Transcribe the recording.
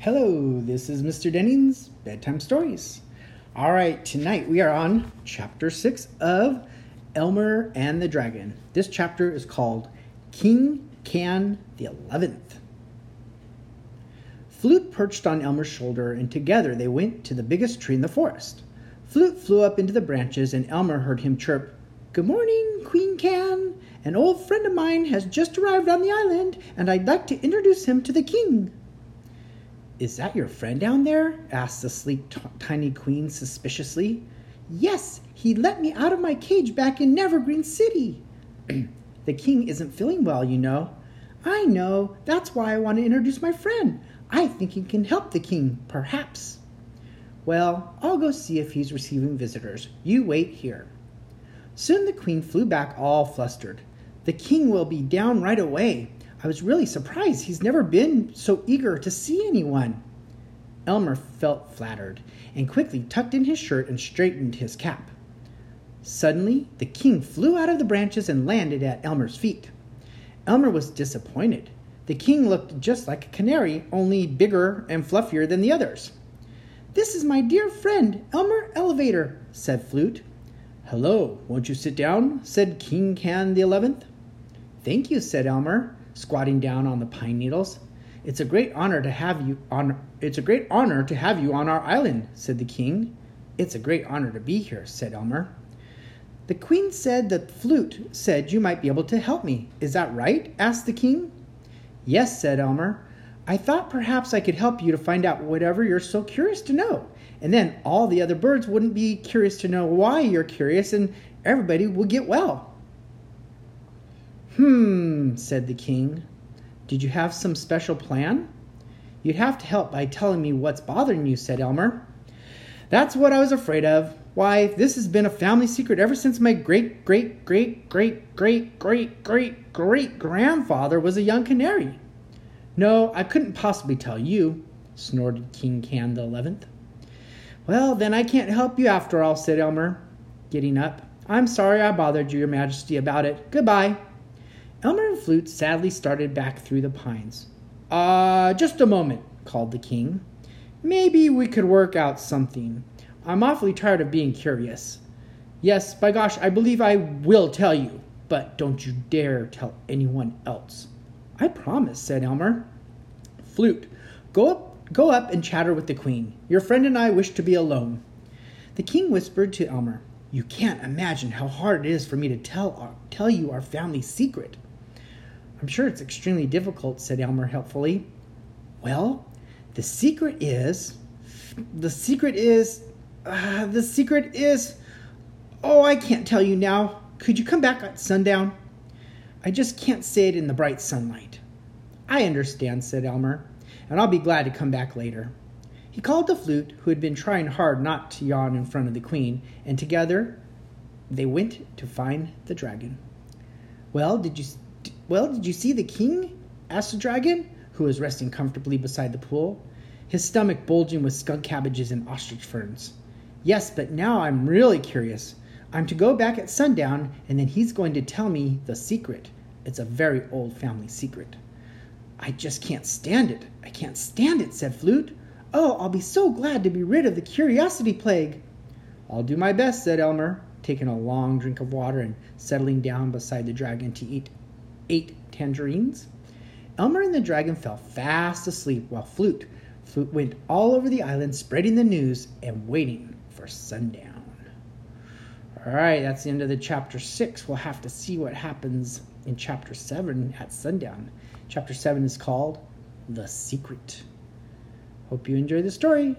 Hello, this is Mr. Denning's Bedtime Stories. All right, tonight we are on chapter 6 of Elmer and the Dragon. This chapter is called King Can the 11th. Flute perched on Elmer's shoulder, and together they went to the biggest tree in the forest. Flute flew up into the branches, and Elmer heard him chirp, Good morning, Queen Can. An old friend of mine has just arrived on the island, and I'd like to introduce him to the king. Is that your friend down there? asked the sleek, t- tiny queen suspiciously. Yes, he let me out of my cage back in Nevergreen City. the king isn't feeling well, you know. I know. That's why I want to introduce my friend. I think he can help the king, perhaps. Well, I'll go see if he's receiving visitors. You wait here. Soon the queen flew back all flustered. The king will be down right away. I was really surprised. He's never been so eager to see anyone. Elmer felt flattered and quickly tucked in his shirt and straightened his cap. Suddenly, the king flew out of the branches and landed at Elmer's feet. Elmer was disappointed. The king looked just like a canary, only bigger and fluffier than the others. This is my dear friend, Elmer Elevator, said Flute. Hello, won't you sit down? said King Can the Eleventh. Thank you, said Elmer, squatting down on the pine needles. It's a great honor to have you on it's a great honor to have you on our island, said the king. It's a great honor to be here, said Elmer. The queen said that Flute said you might be able to help me. Is that right? asked the king. Yes, said Elmer. I thought perhaps I could help you to find out whatever you're so curious to know. And then all the other birds wouldn't be curious to know why you're curious, and everybody would get well. Hmm, said the king. Did you have some special plan? You'd have to help by telling me what's bothering you, said Elmer. That's what I was afraid of. Why, this has been a family secret ever since my great, great, great, great, great, great, great, great grandfather was a young canary. No, I couldn't possibly tell you, snorted King Can the Eleventh. Well, then I can't help you after all, said Elmer, getting up. I'm sorry I bothered you, Your Majesty, about it. Goodbye. Elmer and Flute sadly started back through the pines. Ah, uh, just a moment, called the king. Maybe we could work out something. I'm awfully tired of being curious. Yes, by gosh, I believe I will tell you, but don't you dare tell anyone else. I promise, said Elmer. Flute, go up, go up and chatter with the queen. Your friend and I wish to be alone. The king whispered to Elmer, You can't imagine how hard it is for me to tell, our, tell you our family secret. I'm sure it's extremely difficult, said Elmer helpfully. Well, the secret is. The secret is. Uh, the secret is. Oh, I can't tell you now. Could you come back at sundown? I just can't say it in the bright sunlight. I understand, said Elmer, and I'll be glad to come back later. He called the flute, who had been trying hard not to yawn in front of the queen, and together they went to find the dragon. Well, did you well, did you see the king? asked the dragon, who was resting comfortably beside the pool, his stomach bulging with skunk cabbages and ostrich ferns. Yes, but now I'm really curious. I'm to go back at sundown, and then he's going to tell me the secret. It's a very old family secret. I just can't stand it. I can't stand it, said Flute. Oh, I'll be so glad to be rid of the curiosity plague. I'll do my best, said Elmer, taking a long drink of water and settling down beside the dragon to eat eight tangerines. Elmer and the dragon fell fast asleep while Flute, Flute went all over the island spreading the news and waiting for sundown. All right, that's the end of the chapter six. We'll have to see what happens in chapter seven at sundown. Chapter seven is called The Secret. Hope you enjoy the story.